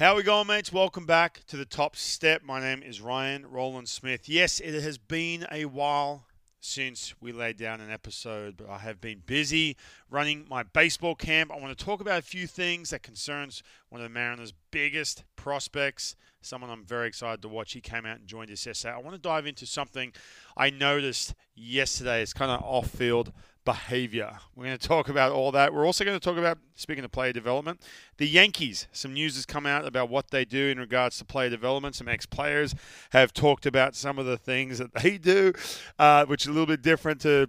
How we going, mates? Welcome back to the top step. My name is Ryan Rowland-Smith. Yes, it has been a while since we laid down an episode, but I have been busy running my baseball camp. I want to talk about a few things that concerns one of the Mariners' biggest prospects, someone I'm very excited to watch. He came out and joined us yesterday. I want to dive into something I noticed yesterday. It's kind of off-field behavior. We're going to talk about all that. We're also going to talk about, speaking of player development, the Yankees. Some news has come out about what they do in regards to player development. Some ex players have talked about some of the things that they do, uh, which is a little bit different to.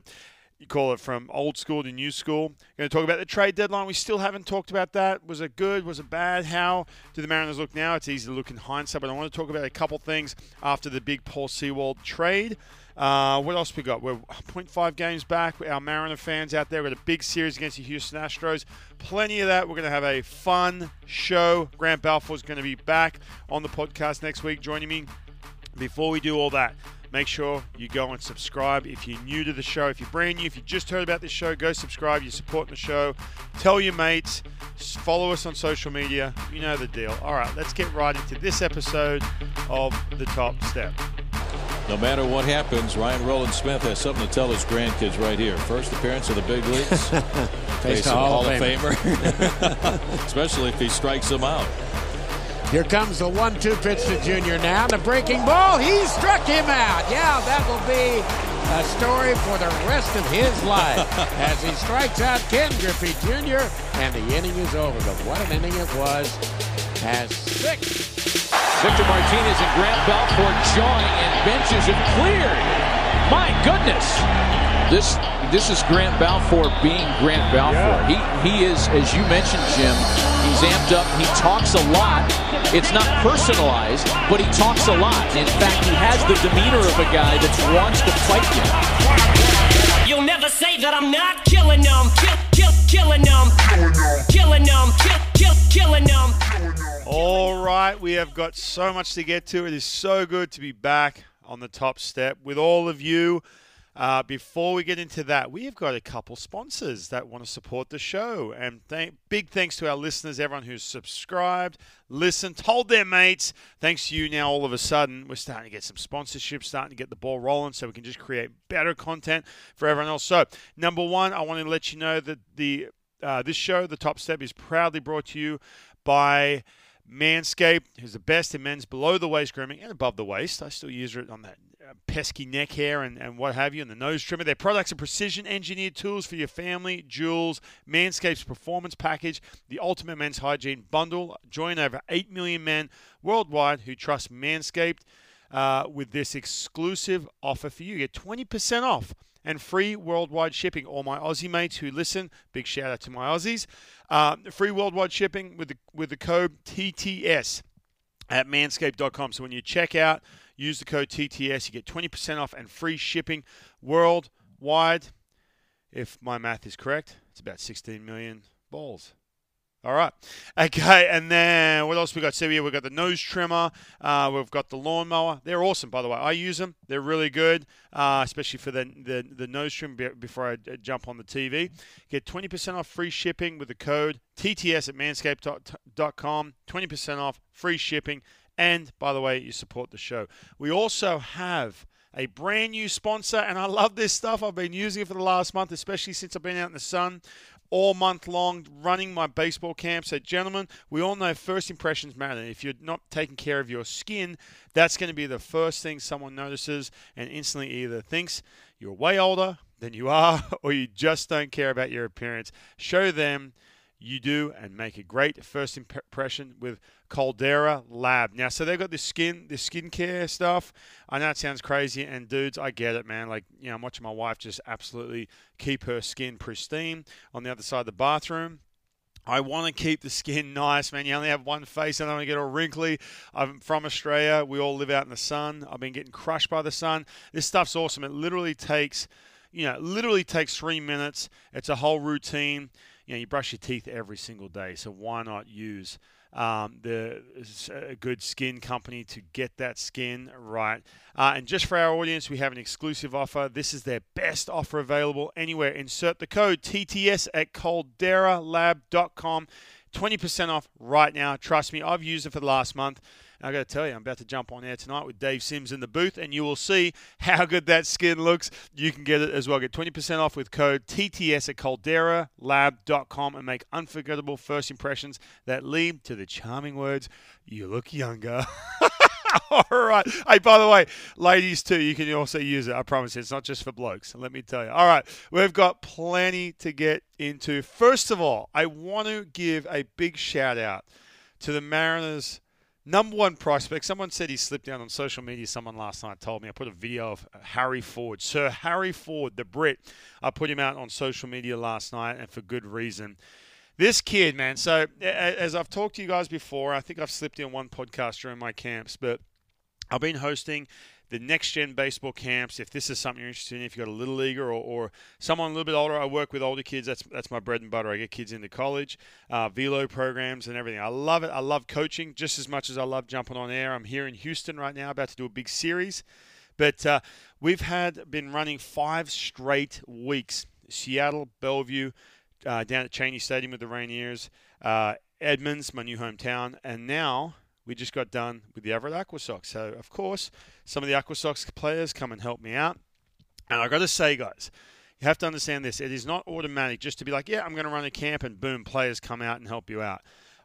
You call it from old school to new school. We're Going to talk about the trade deadline. We still haven't talked about that. Was it good? Was it bad? How do the Mariners look now? It's easy to look in hindsight, but I want to talk about a couple things after the big Paul Sewald trade. Uh, what else we got? We're 0.5 games back. Our Mariner fans out there. We've got a big series against the Houston Astros. Plenty of that. We're going to have a fun show. Grant Balfour is going to be back on the podcast next week, joining me. Before we do all that, make sure you go and subscribe if you're new to the show. If you're brand new, if you just heard about this show, go subscribe. You're supporting the show. Tell your mates. Follow us on social media. You know the deal. All right, let's get right into this episode of The Top Step. No matter what happens, Ryan Rowland-Smith has something to tell his grandkids right here. First appearance of the big leagues. Face a Hall of Famer. Especially if he strikes them out. Here comes the one-two pitch to Junior now. The breaking ball. He struck him out. Yeah, that will be a story for the rest of his life as he strikes out Ken Griffey Jr. and the inning is over. But what an inning it was as six Victor Martinez and Grant Balfour joining and benches have cleared. My goodness. This this is Grant Balfour being Grant Balfour. Yeah. He he is, as you mentioned, Jim, he's amped up. He talks a lot. It's not personalized, but he talks a lot. In fact, he has the demeanor of a guy that wants to fight you. That I'm not killing them. Kill, kill, killing them. Killing them. Kill, kill, killing them. All right, we have got so much to get to. It is so good to be back on the top step with all of you. Uh, before we get into that, we have got a couple sponsors that want to support the show. And big thanks to our listeners, everyone who's subscribed, listened, told their mates. Thanks to you now, all of a sudden, we're starting to get some sponsorships, starting to get the ball rolling so we can just create better content for everyone else. So, number one, I want to let you know that the uh, this show, The Top Step, is proudly brought to you by Manscaped, who's the best in men's below the waist grooming and above the waist. I still use it on that pesky neck hair and, and what have you, and the nose trimmer. Their products are precision engineered tools for your family, jewels, Manscaped's performance package, the ultimate men's hygiene bundle. Join over 8 million men worldwide who trust Manscaped uh, with this exclusive offer for you. Get 20% off and free worldwide shipping. All my Aussie mates who listen, big shout out to my Aussies. Uh, free worldwide shipping with the with the code TTS at manscaped.com. So when you check out, use the code TTS, you get 20% off and free shipping worldwide. If my math is correct, it's about 16 million balls. All right. Okay, and then what else we got? So here we've got the nose trimmer. Uh, we've got the lawnmower. They're awesome, by the way. I use them. They're really good, uh, especially for the, the, the nose trim before I uh, jump on the TV. Get 20% off free shipping with the code TTS at manscaped.com. 20% off free shipping. And by the way, you support the show. We also have a brand new sponsor, and I love this stuff. I've been using it for the last month, especially since I've been out in the sun all month long running my baseball camp. So, gentlemen, we all know first impressions matter. If you're not taking care of your skin, that's going to be the first thing someone notices and instantly either thinks you're way older than you are or you just don't care about your appearance. Show them you do and make a great first impression with Caldera Lab. Now, so they've got this skin, this skincare stuff. I know it sounds crazy, and dudes, I get it, man. Like, you know, I'm watching my wife just absolutely keep her skin pristine on the other side of the bathroom. I want to keep the skin nice, man. You only have one face. I don't want to get all wrinkly. I'm from Australia. We all live out in the sun. I've been getting crushed by the sun. This stuff's awesome. It literally takes, you know, literally takes three minutes. It's a whole routine you know, you brush your teeth every single day, so why not use um, the a good skin company to get that skin right. Uh, and just for our audience, we have an exclusive offer. This is their best offer available anywhere. Insert the code TTS at calderalab.com. 20% off right now. Trust me, I've used it for the last month. And I got to tell you, I'm about to jump on air tonight with Dave Sims in the booth, and you will see how good that skin looks. You can get it as well. Get 20% off with code TTS at calderalab.com and make unforgettable first impressions that lead to the charming words, You look younger. All right. Hey, by the way, ladies too, you can also use it. I promise you, it's not just for blokes. Let me tell you. All right, we've got plenty to get into. First of all, I want to give a big shout out to the Mariners Number one prospect. Someone said he slipped down on social media. Someone last night told me. I put a video of Harry Ford, Sir Harry Ford, the Brit. I put him out on social media last night, and for good reason. This kid, man. So as I've talked to you guys before, I think I've slipped in one podcast during my camps, but I've been hosting the next gen baseball camps. If this is something you're interested in, if you've got a little leaguer or, or, someone a little bit older, I work with older kids. That's that's my bread and butter. I get kids into college, uh, velo programs and everything. I love it. I love coaching just as much as I love jumping on air. I'm here in Houston right now, about to do a big series, but uh, we've had been running five straight weeks. Seattle, Bellevue, uh, down at Cheney Stadium with the Rainiers, uh, Edmonds, my new hometown, and now we just got done with the Everett Aqua Sox. So, of course, some of the Aqua Sox players come and help me out. And I got to say, guys, you have to understand this. It is not automatic just to be like, yeah, I'm going to run a camp and boom, players come out and help you out.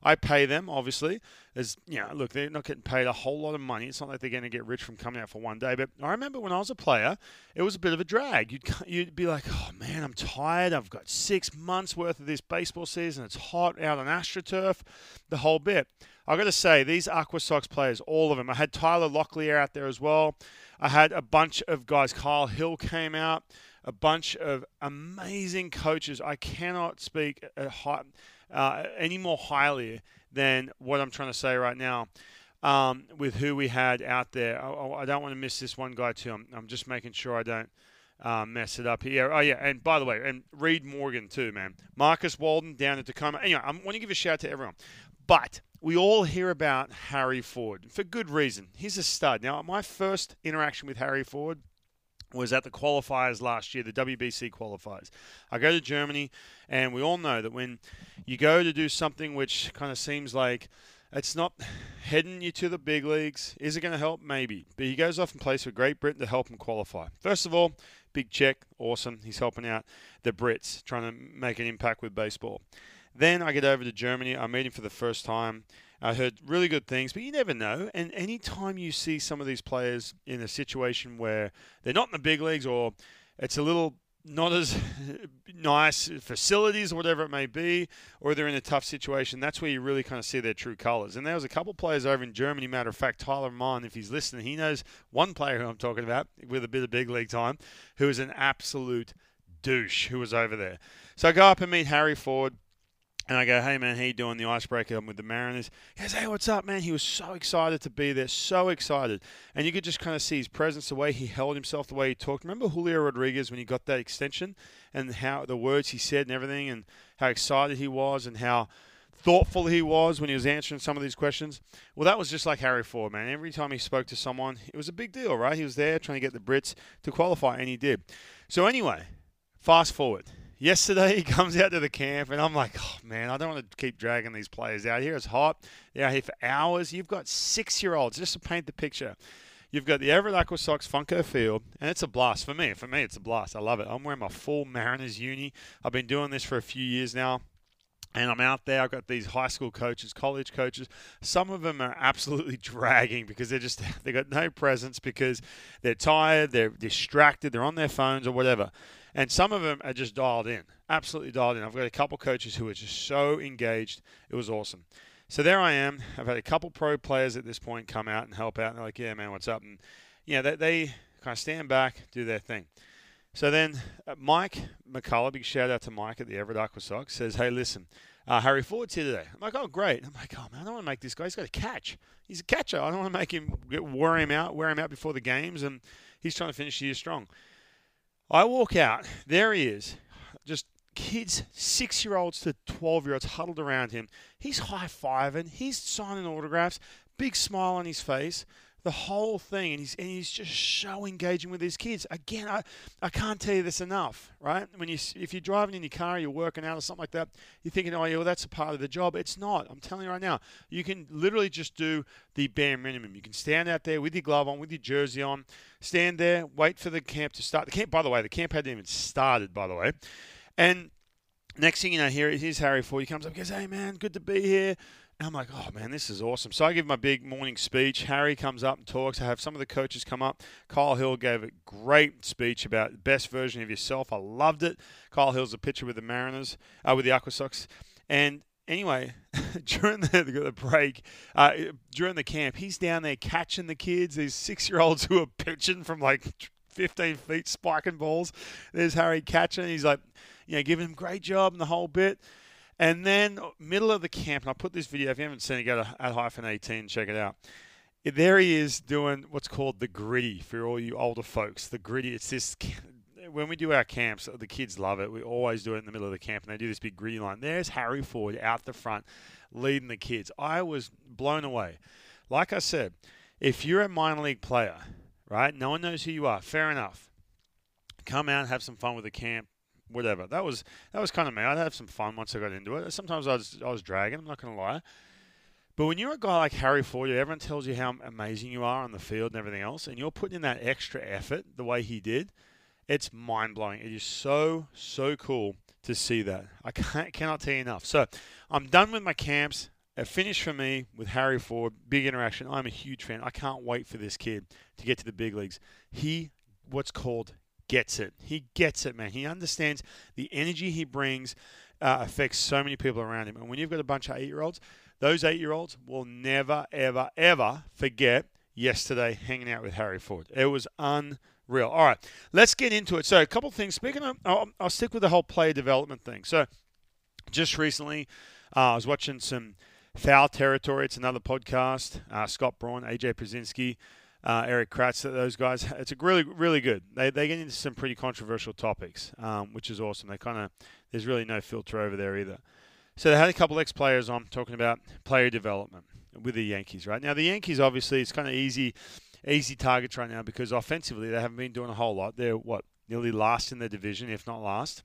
I pay them, obviously. As you know, look, they're not getting paid a whole lot of money. It's not like they're going to get rich from coming out for one day. But I remember when I was a player, it was a bit of a drag. You'd you'd be like, oh man, I'm tired. I've got six months worth of this baseball season. It's hot out on AstroTurf, the whole bit. I've got to say, these Aqua Sox players, all of them. I had Tyler Locklear out there as well. I had a bunch of guys. Kyle Hill came out. A bunch of amazing coaches. I cannot speak a high, uh, any more highly than what I'm trying to say right now. Um, with who we had out there, I, I, don't want to miss this one guy too. I'm, I'm just making sure I don't uh, mess it up here. Oh yeah, and by the way, and Reed Morgan too, man. Marcus Walden down at Tacoma. Anyway, I want to give a shout out to everyone. But we all hear about Harry Ford for good reason. He's a stud. Now, my first interaction with Harry Ford was at the qualifiers last year, the WBC qualifiers. I go to Germany, and we all know that when you go to do something which kind of seems like it's not heading you to the big leagues, is it going to help? Maybe. But he goes off and plays for Great Britain to help him qualify. First of all, big check, awesome. He's helping out the Brits, trying to make an impact with baseball. Then I get over to Germany. I meet him for the first time. I heard really good things, but you never know. And anytime you see some of these players in a situation where they're not in the big leagues or it's a little not as nice facilities or whatever it may be, or they're in a tough situation, that's where you really kind of see their true colours. And there was a couple players over in Germany, matter of fact, Tyler Mann, if he's listening, he knows one player who I'm talking about with a bit of big league time, who is an absolute douche who was over there. So I go up and meet Harry Ford and I go, hey man, how you doing? The icebreaker. I'm with the Mariners. He goes, hey, what's up, man? He was so excited to be there, so excited, and you could just kind of see his presence, the way he held himself, the way he talked. Remember Julio Rodriguez when he got that extension, and how the words he said and everything, and how excited he was, and how thoughtful he was when he was answering some of these questions. Well, that was just like Harry Ford, man. Every time he spoke to someone, it was a big deal, right? He was there trying to get the Brits to qualify, and he did. So anyway, fast forward yesterday he comes out to the camp and I'm like, oh man, I don't want to keep dragging these players out here. It's hot. They're out here for hours. You've got six year olds, just to paint the picture. You've got the Everett Aqua Sox Funko Field, and it's a blast for me. For me, it's a blast. I love it. I'm wearing my full Mariners uni. I've been doing this for a few years now. And I'm out there. I've got these high school coaches, college coaches. Some of them are absolutely dragging because they're just they got no presence because they're tired, they're distracted, they're on their phones or whatever. And some of them are just dialed in, absolutely dialed in. I've got a couple coaches who are just so engaged. It was awesome. So there I am. I've had a couple pro players at this point come out and help out. And they're like, yeah, man, what's up? And, yeah, they, they kind of stand back, do their thing. So then uh, Mike McCullough, big shout out to Mike at the Everett Aqua Sox, says, hey, listen, uh, Harry Ford's here today. I'm like, oh, great. I'm like, oh, man, I don't want to make this guy. He's got a catch. He's a catcher. I don't want to make him wear him out, wear him out before the games. And he's trying to finish the year strong. I walk out. There he is. Just kids, six year olds to 12 year olds huddled around him. He's high fiving. He's signing autographs. Big smile on his face. The whole thing, and he's and he's just so engaging with his kids. Again, I, I can't tell you this enough, right? When you if you're driving in your car, you're working out or something like that, you're thinking, oh yeah, well that's a part of the job. It's not. I'm telling you right now, you can literally just do the bare minimum. You can stand out there with your glove on, with your jersey on, stand there, wait for the camp to start. The camp, by the way, the camp hadn't even started, by the way, and next thing you know, here's Harry Ford. He comes up, and goes, "Hey man, good to be here." And I'm like, oh man, this is awesome. So I give my big morning speech. Harry comes up and talks. I have some of the coaches come up. Kyle Hill gave a great speech about the best version of yourself. I loved it. Kyle Hill's a pitcher with the Mariners, uh, with the Aqua Sox. And anyway, during the, the break, uh, during the camp, he's down there catching the kids, these six year olds who are pitching from like 15 feet, spiking balls. There's Harry catching. He's like, you know, giving him great job and the whole bit. And then uh, middle of the camp, and I put this video. If you haven't seen it, go to at hyphen eighteen, check it out. There he is doing what's called the gritty for all you older folks. The gritty. It's this. When we do our camps, uh, the kids love it. We always do it in the middle of the camp, and they do this big gritty line. There's Harry Ford out the front, leading the kids. I was blown away. Like I said, if you're a minor league player, right? No one knows who you are. Fair enough. Come out, have some fun with the camp whatever. That was that was kind of me. I'd have some fun once I got into it. Sometimes I was I was dragging. I'm not going to lie. But when you're a guy like Harry Ford, everyone tells you how amazing you are on the field and everything else, and you're putting in that extra effort the way he did, it's mind blowing. It is so so cool to see that. I can't, cannot tell you enough. So I'm done with my camps. A finish for me with Harry Ford, big interaction. I'm a huge fan. I can't wait for this kid to get to the big leagues. He, what's called gets it. He gets it, man. He understands the energy he brings uh, affects so many people around him. And when you've got a bunch of eight year olds, those eight year olds will never, ever, ever forget yesterday hanging out with Harry Ford. It was unreal. All right, let's get into it. So, a couple things. Speaking of, I'll, I'll stick with the whole player development thing. So, just recently, uh, I was watching some Foul Territory. It's another podcast. Uh, Scott Braun, AJ Pierzynski uh, Erik Kratz, those guys. It's a really, really good. They, they get into some pretty controversial topics, um, which is awesome. They kind of, there's really no filter over there either. So they had a couple ex players on talking about player development with the Yankees, right? Now, the Yankees, obviously, it's kind of easy, easy targets right now because offensively, they haven't been doing a whole lot. They're, what, nearly last in the division, if not last.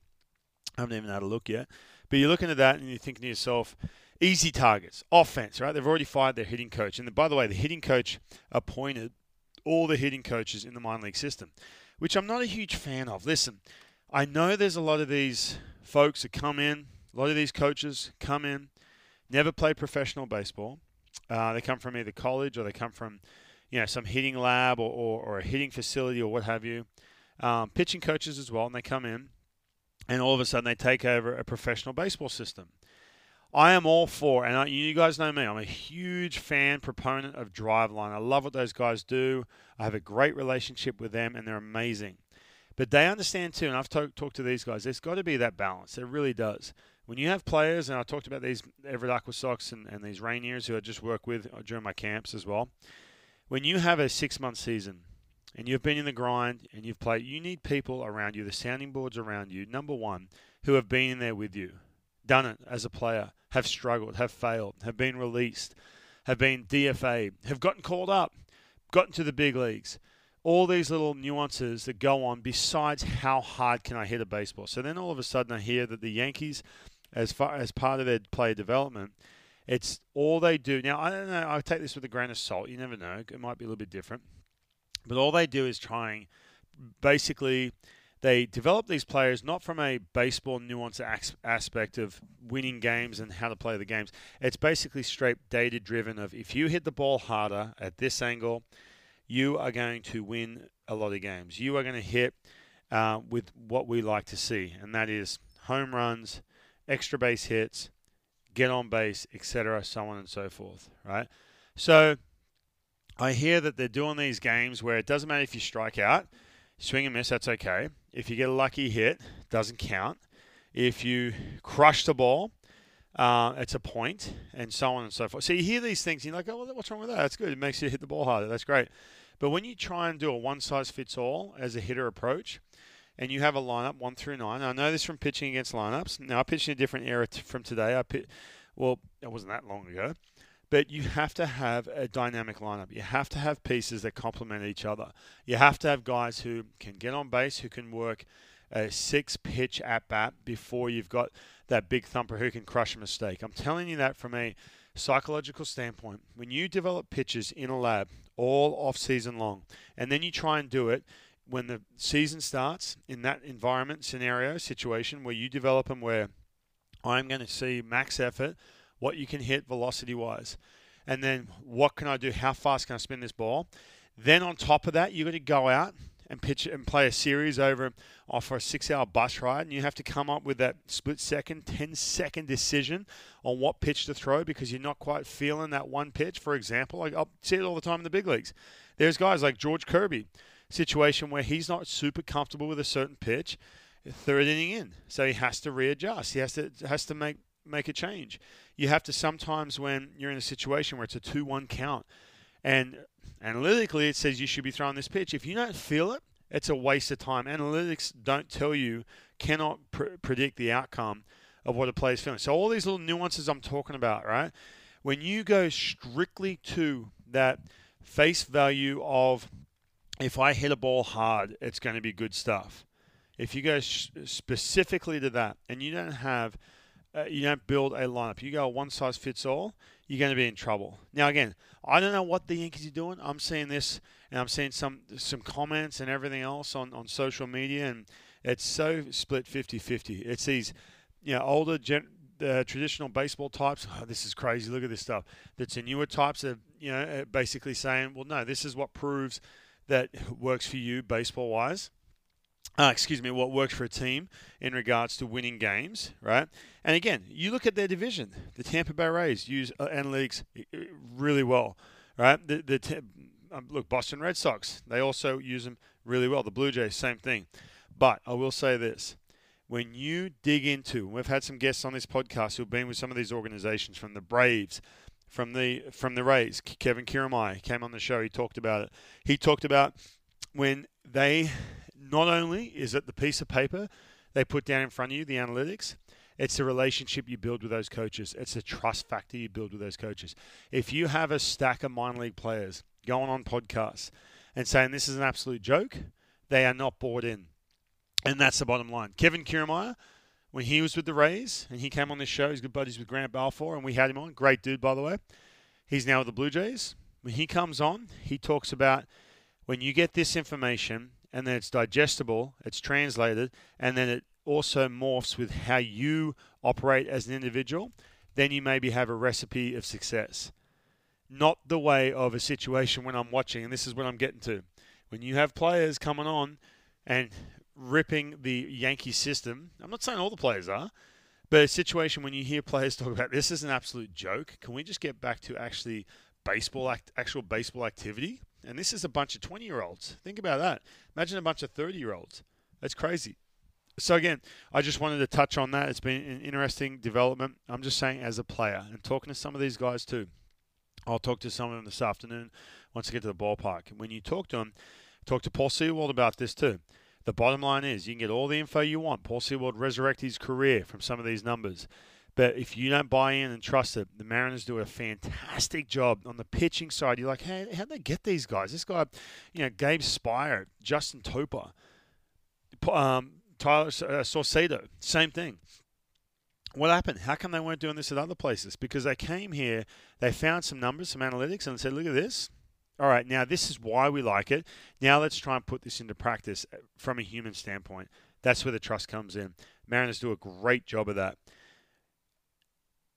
I haven't even had a look yet. But you're looking at that and you're thinking to yourself, easy targets, offense, right? They've already fired their hitting coach. And by the way, the hitting coach appointed all the hitting coaches in the minor league system, which I'm not a huge fan of. Listen, I know there's a lot of these folks that come in, a lot of these coaches come in, never played professional baseball. Uh, they come from either college or they come from, you know, some hitting lab or, or, or a hitting facility or what have you. Um, pitching coaches as well, and they come in, and all of a sudden they take over a professional baseball system. I am all for, and I, you guys know me, I'm a huge fan, proponent of Driveline. I love what those guys do. I have a great relationship with them, and they're amazing. But they understand too, and I've talk, talked to these guys, there's got to be that balance. There really does. When you have players, and I talked about these Everett Aqua Sox and, and these Rainiers who I just work with uh, during my camps as well. When you have a six month season, and you've been in the grind and you've played, you need people around you, the sounding boards around you, number one, who have been in there with you, done it as a player, have struggled, have failed, have been released, have been DFA, have gotten called up, gotten to the big leagues. All these little nuances that go on besides how hard can I hit a baseball. So then all of a sudden I hear that the Yankees, as far as part of their player development, it's all they do. Now I don't know. I take this with a grain of salt. You never know. It might be a little bit different. But all they do is trying, basically they develop these players not from a baseball nuance aspect of winning games and how to play the games. It's basically straight data driven of if you hit the ball harder at this angle, you are going to win a lot of games. You are going to hit uh, with what we like to see, and that is home runs, extra base hits, get on base, etc., so on and so forth. Right. So I hear that they're doing these games where it doesn't matter if you strike out Swing and miss, that's okay. If you get a lucky hit, doesn't count. If you crush the ball, uh, it's a point, and so on and so forth. So you hear these things, and you're like, oh, what's wrong with that? That's good. It makes you hit the ball harder. That's great. But when you try and do a one size fits all as a hitter approach, and you have a lineup one through nine, I know this from pitching against lineups. Now I pitched in a different era t- from today. I pit, well, it wasn't that long ago, but you have to have a dynamic lineup. You have to have pieces that complement each other. You have to have guys who can get on base, who can work a six pitch at bat before you've got that big thumper who can crush a mistake. I'm telling you that from a psychological standpoint. When you develop pitches in a lab all off season long, and then you try and do it when the season starts in that environment, scenario, situation where you develop them where I'm going to see max effort what you can hit velocity wise, and then what can I do? How fast can I spin this ball? Then on top of that, you're going to go out and pitch and play a series over off a six-hour bus ride, and you have to come up with that split-second, 10-second decision on what pitch to throw because you're not quite feeling that one pitch. For example, like I see it all the time in the big leagues. There's guys like George Kirby, situation where he's not super comfortable with a certain pitch, third inning in, so he has to readjust. He has to has to make make a change. You have to sometimes when you're in a situation where it's a 2 1 count and analytically it says you should be throwing this pitch. If you don't feel it, it's a waste of time. Analytics don't tell you, cannot pr- predict the outcome of what a player's feeling. So all these little nuances I'm talking about, right? When you go strictly to that face value of if I hit a ball hard, it's going to be good stuff. If you go sh- specifically to that and you don't have uh, you don't build a lineup. You go one size fits all, you're going to be in trouble. Now, again, I don't know what the Yankees are doing. I'm seeing this, and I'm seeing some some comments and everything else on, on social media, and it's so split 50-50. It's these, you know, older gen, uh, traditional baseball types. Oh, this is crazy. Look at this stuff. That's the newer types that you know uh, basically saying, well, no, this is what proves that works for you baseball wise uh, excuse me, what works for a team in regards to winning games, right? And again, you look at their division. The Tampa Bay Rays use uh, analytics uh, really well, right? The, the um, look, Boston Red Sox, they also use them really well. The Blue Jays, same thing. But I will say this: when you dig into, we've had some guests on this podcast who've been with some of these organizations, from the Braves, from the from the Rays. Kevin Kiermaier came on the show. He talked about it. He talked about when they not only is it the piece of paper they put down in front of you, the analytics, it's the relationship you build with those coaches. It's the trust factor you build with those coaches. If you have a stack of minor league players going on podcasts and saying this is an absolute joke, they are not bought in. And that's the bottom line. Kevin Kiermaier, when he was with the Rays and he came on this show, he's good buddies with Grant Balfour, and we had him on. Great dude, by the way. He's now with the Blue Jays. When he comes on, he talks about when you get this information and then it's digestible, it's translated, and then it also morphs with how you operate as an individual, then you maybe have a recipe of success. Not the way of a situation when I'm watching, and this is what I'm getting to. When you have players coming on and ripping the Yankee system, I'm not saying all the players are, but a situation when you hear players talk about this is an absolute joke. Can we just get back to actually baseball, act, actual baseball activity? And this is a bunch of 20 year olds. Think about that. Imagine a bunch of 30 year olds. That's crazy. So, again, I just wanted to touch on that. It's been an interesting development. I'm just saying, as a player, and talking to some of these guys too. I'll talk to some of them this afternoon once I get to the ballpark. When you talk to them, talk to Paul Sewald about this too. The bottom line is you can get all the info you want. Paul Sewald resurrect his career from some of these numbers. But if you don't buy in and trust it, the Mariners do a fantastic job on the pitching side. You're like, hey, how'd they get these guys? This guy, you know, Gabe Speier, Justin Topa, um, Tyler uh, Saucedo, same thing. What happened? How come they weren't doing this at other places? Because they came here, they found some numbers, some analytics, and said, look at this. All right, now this is why we like it. Now let's try and put this into practice uh, from a human standpoint. That's where the trust comes in. Mariners do a great job of that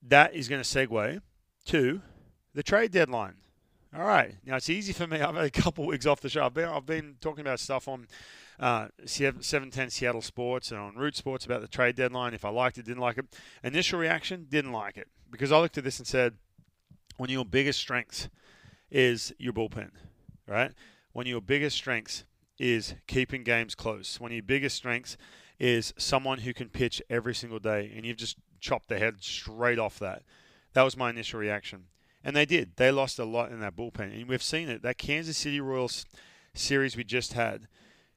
that is going to segue to the trade deadline. All right. Now it's easy for me. I've had a couple weeks off the show. I've been, I've been talking about stuff on uh, 710 Seattle Sports and on Root Sports about the trade deadline. If I liked it, didn't like it. Initial reaction, didn't like it because I looked at this and said, one of your biggest strengths is your bullpen, right? One of your biggest strengths is keeping games close. One of your biggest strengths is someone who can pitch every single day, and you've just chopped the head straight off that. That was my initial reaction. And they did. They lost a lot in that bullpen. And we've seen it. That Kansas City Royals series we just had,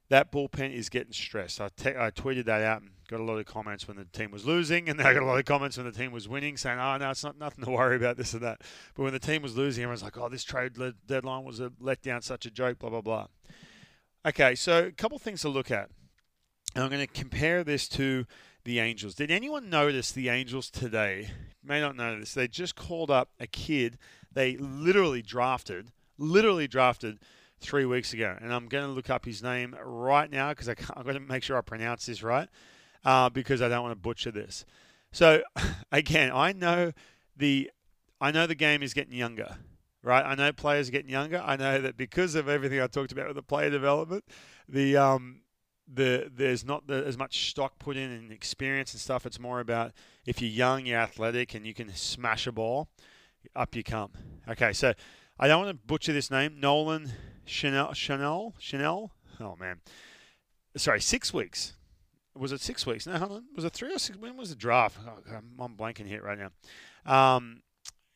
that bullpen is getting stressed. I, te- I tweeted that out, and got a lot of comments when the team was losing, and I got a lot of comments when the team was winning, saying, "Oh no, it's not nothing to worry about this and that." But when the team was losing, everyone's like, "Oh, this trade deadline was a letdown, such a joke." Blah blah blah. Okay, so a couple things to look at. And I'm going to compare this to the Angels. Did anyone notice the Angels today? You may not this. They just called up a kid they literally drafted, literally drafted three weeks ago. And I'm going to look up his name right now because I've got to make sure I pronounce this right uh, because I don't want to butcher this. So again, I know the I know the game is getting younger, right? I know players are getting younger. I know that because of everything I talked about with the player development, the um, the there's not the, as much stock put in and experience and stuff. It's more about if you're young, you're athletic, and you can smash a ball, up you come. Okay, so I don't want to butcher this name, Nolan Chanel Chanel Chanel. Oh man, sorry, six weeks. Was it six weeks? No, hold on. Was it three or six? When was the draft? Oh, I'm blanking here right now. Um,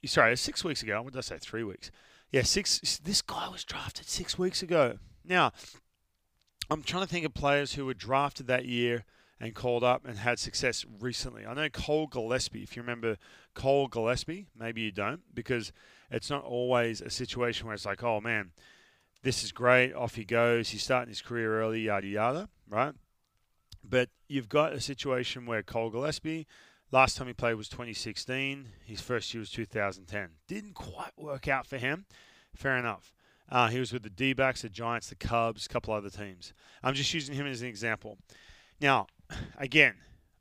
sorry, six weeks ago. What did I say? Three weeks. Yeah, six. This guy was drafted six weeks ago. Now, I'm trying to think of players who were drafted that year and called up and had success recently. I know Cole Gillespie, if you remember Cole Gillespie, maybe you don't, because it's not always a situation where it's like, oh man, this is great, off he goes, he's starting his career early, yada yada, right? But you've got a situation where Cole Gillespie, last time he played was 2016, his first year was 2010. Didn't quite work out for him. Fair enough. Uh, he was with the D backs, the Giants, the Cubs, a couple other teams. I'm just using him as an example. Now, again,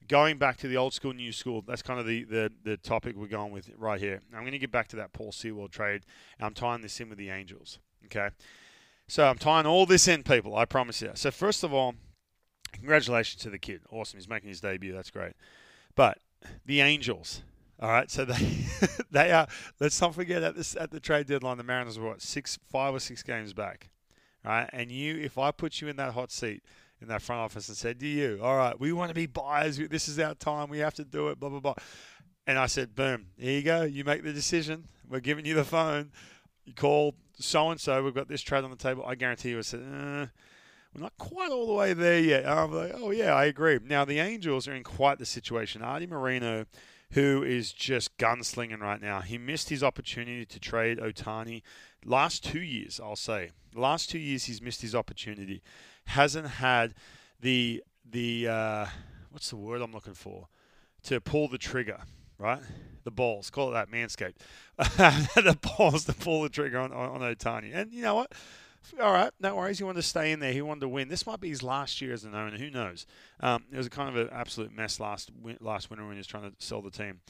going back to the old school, new school, that's kind of the, the, the topic we're going with right here. I'm going to get back to that Paul Sewald trade. I'm tying this in with the Angels. Okay. So I'm tying all this in, people. I promise you. So, first of all, congratulations to the kid. Awesome. He's making his debut. That's great. But the Angels, all right, so they they are. Let's not forget at this at the trade deadline, the Mariners were what six, five or six games back, right? And you, if I put you in that hot seat in that front office and said to you, "All right, we want to be buyers. This is our time. We have to do it." Blah blah blah. And I said, "Boom, here you go. You make the decision. We're giving you the phone. You call so and so. We've got this trade on the table. I guarantee you." I said. Eh, we're not quite all the way there yet. I'm like, oh yeah, I agree. Now the Angels are in quite the situation. Arte Moreno who is just gunslinging right now. He missed his opportunity to trade Ohtani last two years, I'll say. Last two years, he's missed his opportunity. Hasn't had the the uh, what's the word I'm looking for to pull the trigger, right? The balls, call it that, manscaped. the balls to pull the trigger on, on, on Ohtani. And you know what? All right, no worries. He wanted to stay in there. He wanted to win. This might be his last year as an owner. Who knows? Um, it was a kind of an absolute mess last last winter when he was trying to sell the team.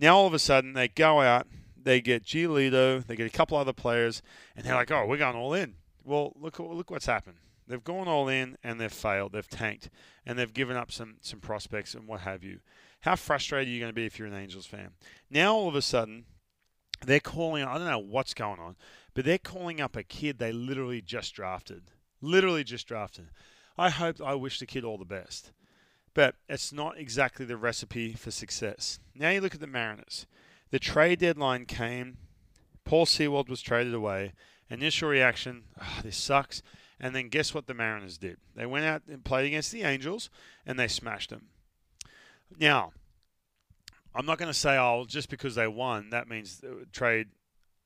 Now all of a sudden they go out, they get Giolito, they get a couple other players, and they're like, "Oh, we're going all in." Well, look look what's happened. They've gone all in and they've failed. They've tanked and they've given up some some prospects and what have you. How frustrated are you going to be if you're an Angels fan? Now all of a sudden they're calling. I don't know what's going on, but they're calling up a kid they literally just drafted. Literally just drafted. I hope, I wish the kid all the best. But it's not exactly the recipe for success. Now you look at the Mariners. The trade deadline came. Paul Sewald was traded away. Initial reaction, oh, this sucks. And then guess what the Mariners did? They went out and played against the Angels and they smashed them. Now, I'm not going to say, oh, just because they won, that means the trade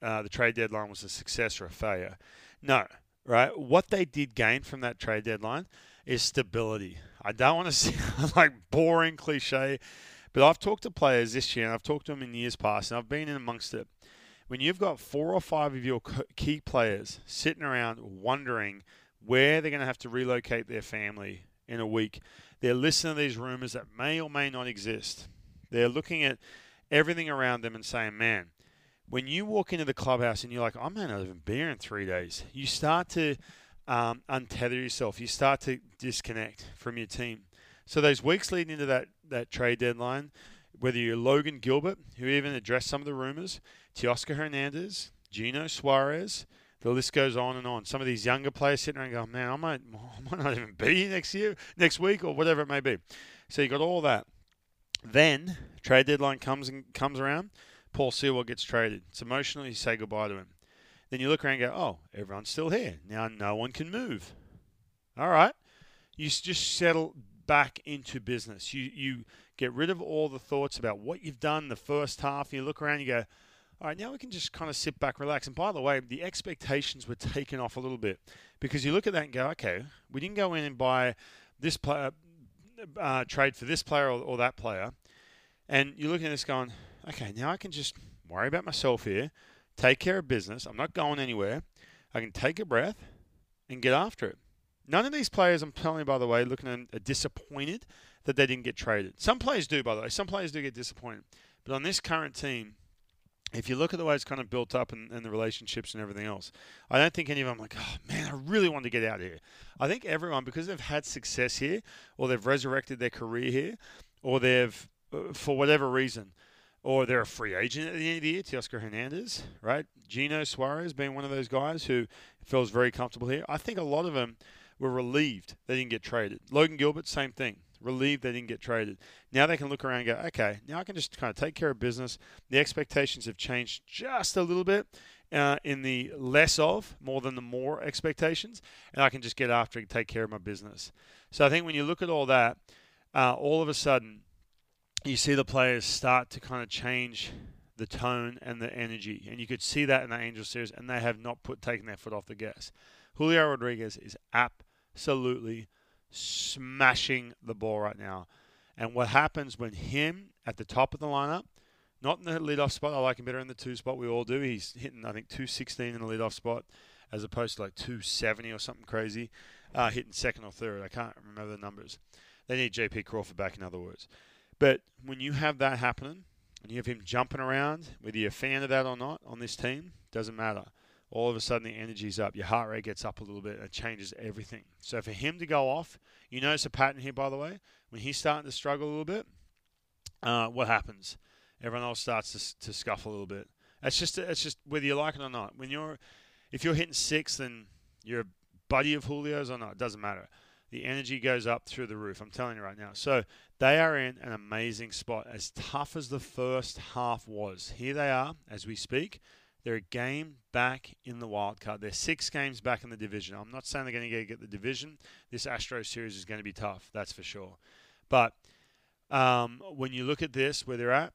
uh, the trade deadline was a success or a failure. No, right? What they did gain from that trade deadline is stability. I don't want to sound like boring cliche, but I've talked to players this year and I've talked to them in years past and I've been in amongst it. When you've got four or five of your key players sitting around wondering where they're going to have to relocate their family in a week, they're listening to these rumors that may or may not exist. They're looking at everything around them and saying, man, when you walk into the clubhouse and you're like, I may not even be here in three days, you start to um, untether yourself. You start to disconnect from your team. So those weeks leading into that, that trade deadline, whether you're Logan Gilbert, who even addressed some of the rumors, Teoscar Hernandez, Geno Suarez, the list goes on and on. Some of these younger players sitting around going, man, I might, I might not even be here next year, next week, or whatever it may be. So you got all that. Then trade deadline comes and comes around. Paul Sewald gets traded. It's emotional. You say goodbye to him. Then you look around and go, oh, everyone's still here. Now no one can move. All right. You just settle back into business. You you get rid of all the thoughts about what you've done the first half. You look around, you go, all right, now we can just kind of sit back, relax. And by the way, the expectations were taken off a little bit because you look at that and go, okay, we didn't go in and buy this player, uh, trade for this player or, or that player. And you're looking at this going, okay, now I can just worry about myself here, take care of business. I'm not going anywhere. I can take a breath and get after it. None of these players, I'm telling you, by the way, looking at are disappointed that they didn't get traded. Some players do, by the way. Some players do get disappointed. But on this current team, if you look at the way it's kind of built up and, and, the relationships and everything else, I don't think any of them like, oh man, I really want to get out of here. I think everyone, because they've had success here, or they've resurrected their career here, or they've, uh, for whatever reason, or they're a free agent at the end of the year, Teoscar Hernandez, right? Geno Suarez being one of those guys who feels very comfortable here. I think a lot of them were relieved they didn't get traded. Logan Gilbert, same thing relieved they didn't get traded. Now they can look around and go, okay, now I can just kind of take care of business. The expectations have changed just a little bit uh, in the less of more than the more expectations, and I can just get after and take care of my business. So I think when you look at all that, uh, all of a sudden, you see the players start to kind of change the tone and the energy, and you could see that in the Angel series, and they have not put taken their foot off the gas. Julio Rodriguez is absolutely smashing the ball right now. And what happens when him at the top of the lineup, not in the leadoff spot, I like him better in the two spot. We all do. He's hitting, I think, 216 in the leadoff spot as opposed to like 270 or something crazy, uh, hitting second or third. I can't remember the numbers. They need JP Crawford back, in other words. But when you have that happening, and you have him jumping around, whether you're a fan of that or not on this team, doesn't matter all of a sudden the energy's up, your heart rate gets up a little bit, and it changes everything. So for him to go off, you notice a pattern here, by the way. When he's starting to struggle a little bit, uh, what happens? Everyone else starts to, to scuff a little bit. It's just it's just whether you like it or not. When you're if you're hitting six, then you're a buddy of Julio's or not. It doesn't matter. The energy goes up through the roof. I'm telling you right now. So they are in an amazing spot. As tough as the first half was, here they are as we speak. They're a game back in the wild card. They're six games back in the division. I'm not saying they're going to get the division. This Astro series is going to be tough, that's for sure. But um, when you look at this, where they're at,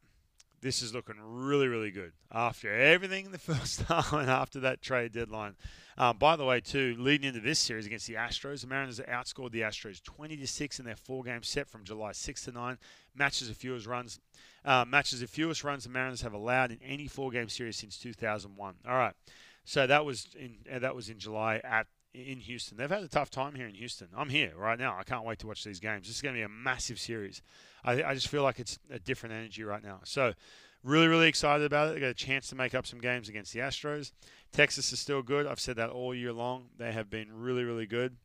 this is looking really, really good after everything in the first half and after that trade deadline. Um, by the way, too, leading into this series against the Astros, the Mariners outscored the Astros 20 to six in their four-game set from July 6 to 9. Matches the fewest runs, uh, matches the fewest runs the Mariners have allowed in any four-game series since 2001. All right, so that was in uh, that was in July at in Houston. They've had a tough time here in Houston. I'm here right now. I can't wait to watch these games. This is going to be a massive series. I, I just feel like it's a different energy right now. So, really, really excited about it. They got a chance to make up some games against the Astros. Texas is still good. I've said that all year long. They have been really, really good.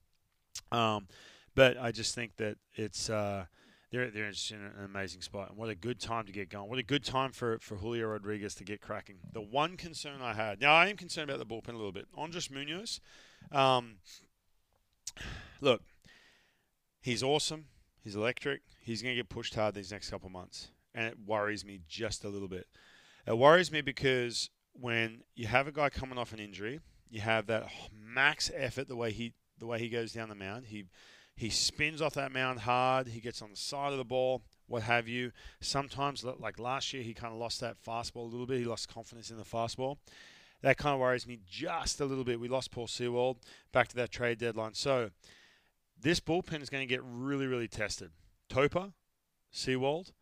Um, but I just think that it's. Uh, they're they're in an amazing spot. And what a good time to get going. What a good time for, for Julio Rodriguez to get cracking. The one concern I had now, I am concerned about the bullpen a little bit. Andres Munoz, um, look, he's awesome. He's electric. He's going to get pushed hard these next couple months, and it worries me just a little bit. It worries me because when you have a guy coming off an injury, you have that max effort the way he the way he goes down the mound. He he spins off that mound hard. He gets on the side of the ball, what have you. Sometimes, like last year, he kind of lost that fastball a little bit. He lost confidence in the fastball that kind of worries me just a little bit. We lost Paul Sewald back to that trade deadline. So this bullpen is going to get really, really tested. Topa, Sewald,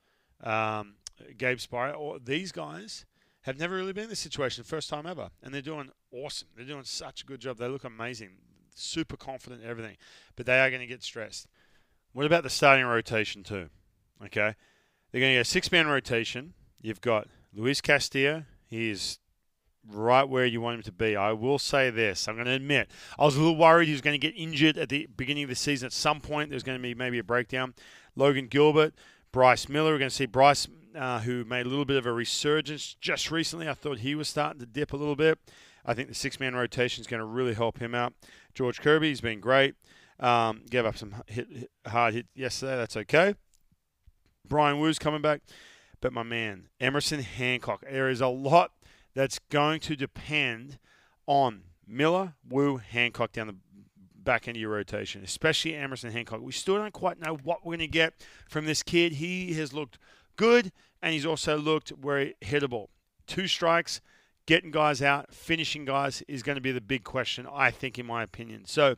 um, Gabe Speier, or these guys have never really been in this situation, first time ever, and they're doing awesome. They're doing such a good job. They look amazing, super confident, everything, but they are going to get stressed. What about the starting rotation too? Okay, they're going to get a six-man rotation. You've got Luis Castillo. He is right where you want him to be. I will say this. I'm going to admit, I was a little worried he was going to get injured at the beginning of the season. At some point, there's going to be maybe a breakdown. Logan Gilbert, Bryce Miller. We're going to see Bryce, uh, who made a little bit of a resurgence just recently. I thought he was starting to dip a little bit. I think the six man rotation is going to really help him out. George Kirby, he's been great. Um, gave up some hit, hit, hard hit yesterday. That's okay. Bryan Woo's coming back. But my man, Emerson Hancock, there is a lot that's going to depend on Miller, Woo, Hancock down the back end of your rotation, especially Emerson Hancock. We still don't quite know what we're going to get from this kid. He has looked good, and he's also looked very hittable. Two strikes, getting guys out, finishing guys is going to be the big question, I think, in my opinion. So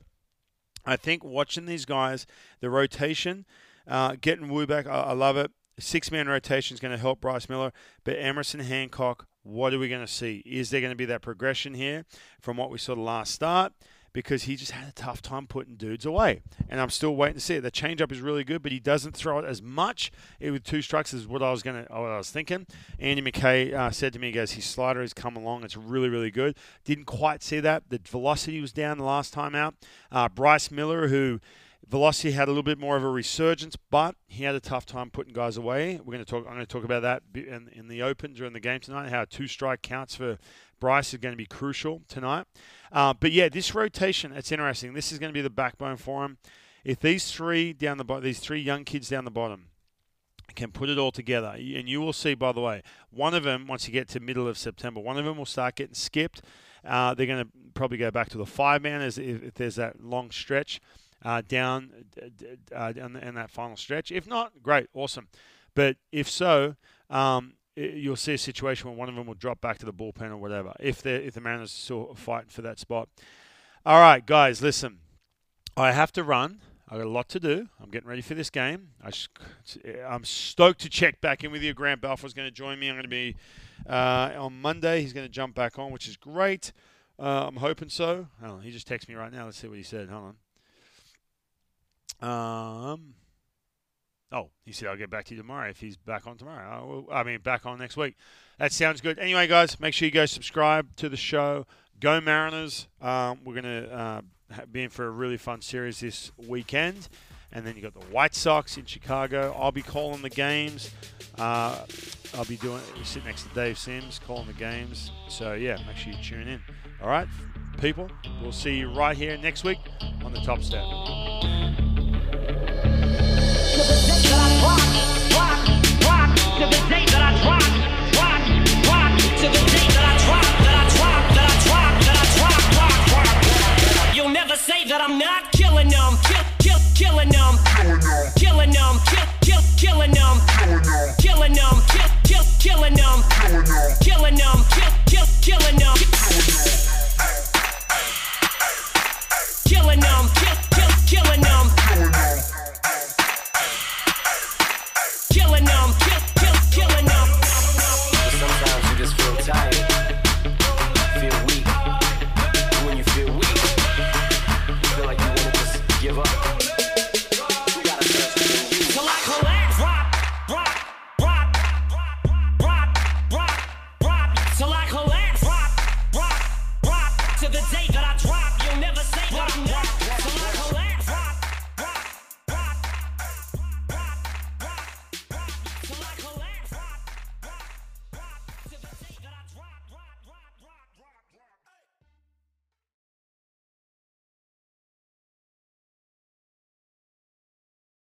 I think watching these guys, the rotation, uh, getting Woo back, I, I love it. Six man rotation is going to help Bryce Miller, but Emerson Hancock, what are we going to see? Is there going to be that progression here from what we saw the last start? because he just had a tough time putting dudes away. And I'm still waiting to see it. The changeup is really good, but he doesn't throw it as much with two strikes as what I was gonna, what I was thinking. Andy McKay uh, said to me, he goes, his slider has come along. It's really, really good. Didn't quite see that. The velocity was down the last time out. Uh, Bryce Miller, who Velocity had a little bit more of a resurgence, but he had a tough time putting guys away. We're going to talk. I'm going to talk about that in, in the Open during the game tonight. How two strike counts for Bryce is going to be crucial tonight. Uh, but yeah, this rotation, it's interesting. This is going to be the backbone for him. If these three down the bottom, these three young kids down the bottom, can put it all together, and you will see. By the way, one of them once you get to middle of September, one of them will start getting skipped. Uh, they're going to probably go back to the five man as if, if there's that long stretch uh, down uh, in that final stretch. If not, great, awesome. But if so, um, you'll see a situation where one of them will drop back to the bullpen or whatever if the if the Mariners are still fighting for that spot. All right, guys, listen. I have to run. I got a lot to do. I'm getting ready for this game. I am stoked to check back in with you. Grant Balfour's going to join me. I'm going to be uh, on Monday. He's going to jump back on, which is great. Uh, I'm hoping so. He just texted me right now. Let's see what he said. Hold on. Um, Oh, he said, I'll get back to you tomorrow if he's back on tomorrow. I mean, back on next week. That sounds good. Anyway, guys, make sure you go subscribe to the show. Go Mariners. Um, we're going to uh, be in for a really fun series this weekend. And then you got the White Sox in Chicago. I'll be calling the games. Uh, I'll be doing sit next to Dave Sims calling the games. So yeah, make sure you tune in. All right, people. We'll see you right here next week on the Top Step. You'll never say that I'm not killing them, kill, kill, killing them,